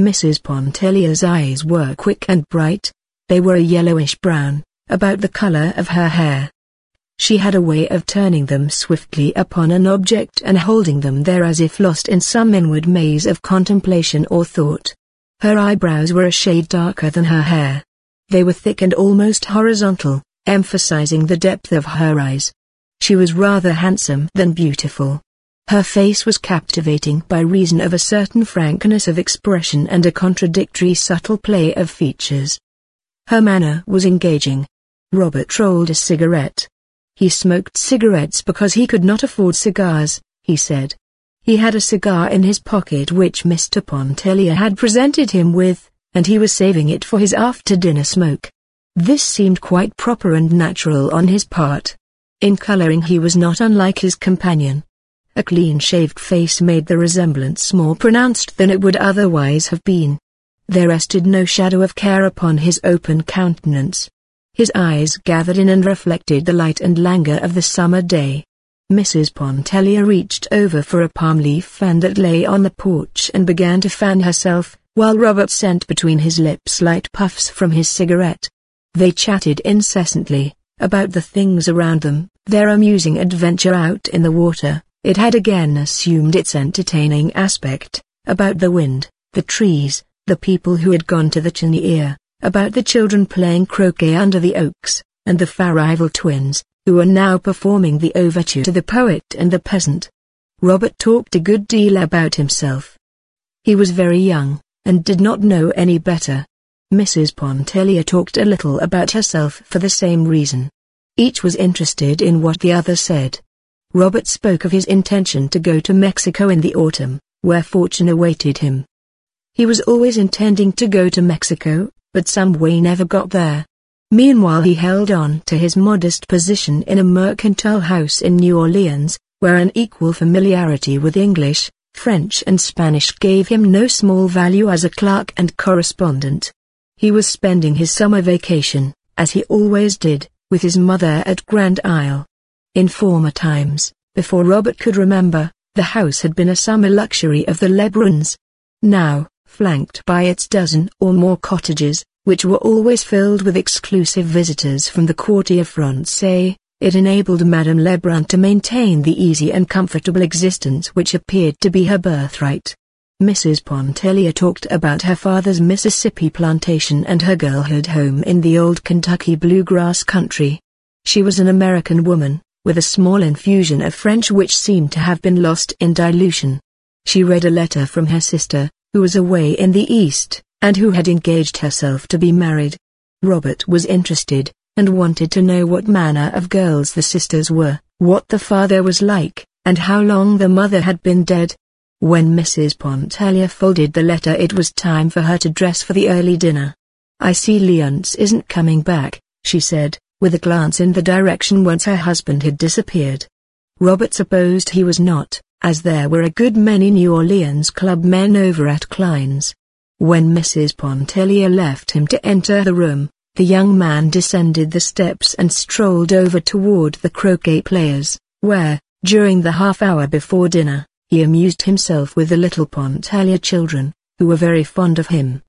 Mrs. Pontellier's eyes were quick and bright. They were a yellowish brown, about the color of her hair. She had a way of turning them swiftly upon an object and holding them there as if lost in some inward maze of contemplation or thought. Her eyebrows were a shade darker than her hair. They were thick and almost horizontal, emphasizing the depth of her eyes. She was rather handsome than beautiful. Her face was captivating by reason of a certain frankness of expression and a contradictory subtle play of features. Her manner was engaging. Robert rolled a cigarette. He smoked cigarettes because he could not afford cigars, he said. He had a cigar in his pocket which Mr. Pontellier had presented him with, and he was saving it for his after-dinner smoke. This seemed quite proper and natural on his part. In coloring he was not unlike his companion. A clean-shaved face made the resemblance more pronounced than it would otherwise have been. There rested no shadow of care upon his open countenance. His eyes gathered in and reflected the light and languor of the summer day. Mrs. Pontellier reached over for a palm leaf fan that lay on the porch and began to fan herself, while Robert sent between his lips light puffs from his cigarette. They chatted incessantly, about the things around them, their amusing adventure out in the water, it had again assumed its entertaining aspect, about the wind, the trees, the people who had gone to the Cheniere, about the children playing croquet under the oaks, and the Farival twins, who were now performing the overture to the poet and the peasant. Robert talked a good deal about himself. He was very young, and did not know any better. Mrs. Pontellier talked a little about herself for the same reason. Each was interested in what the other said. Robert spoke of his intention to go to Mexico in the autumn, where fortune awaited him. He was always intending to go to Mexico, but some way never got there. Meanwhile he held on to his modest position in a mercantile house in New Orleans, where an equal familiarity with English, French and Spanish gave him no small value as a clerk and correspondent. He was spending his summer vacation, as he always did, with his mother at Grand Isle. In former times, before Robert could remember, the house had been a summer luxury of the Lebruns. Now, flanked by its dozen or more cottages, which were always filled with exclusive visitors from the Quartier Francais, it enabled Madame Lebrun to maintain the easy and comfortable existence which appeared to be her birthright. Mrs. Pontellier talked about her father's Mississippi plantation and her girlhood home in the old Kentucky bluegrass country. She was an American woman, with a small infusion of French which seemed to have been lost in dilution. She read a letter from her sister, who was away in the East, and who had engaged herself to be married. Robert was interested, and wanted to know what manner of girls the sisters were, what the father was like, and how long the mother had been dead. When Mrs. Pontellier folded the letter it was time for her to dress for the early dinner. I see Leonce isn't coming back, she said, with a glance in the direction whence her husband had disappeared. Robert supposed he was not, as there were a good many New Orleans club men over at Klein's. When Mrs. Pontellier left him to enter the room, the young man descended the steps and strolled over toward the croquet players, where, during the half hour before dinner, he amused himself with the little Pontellier children, who were very fond of him.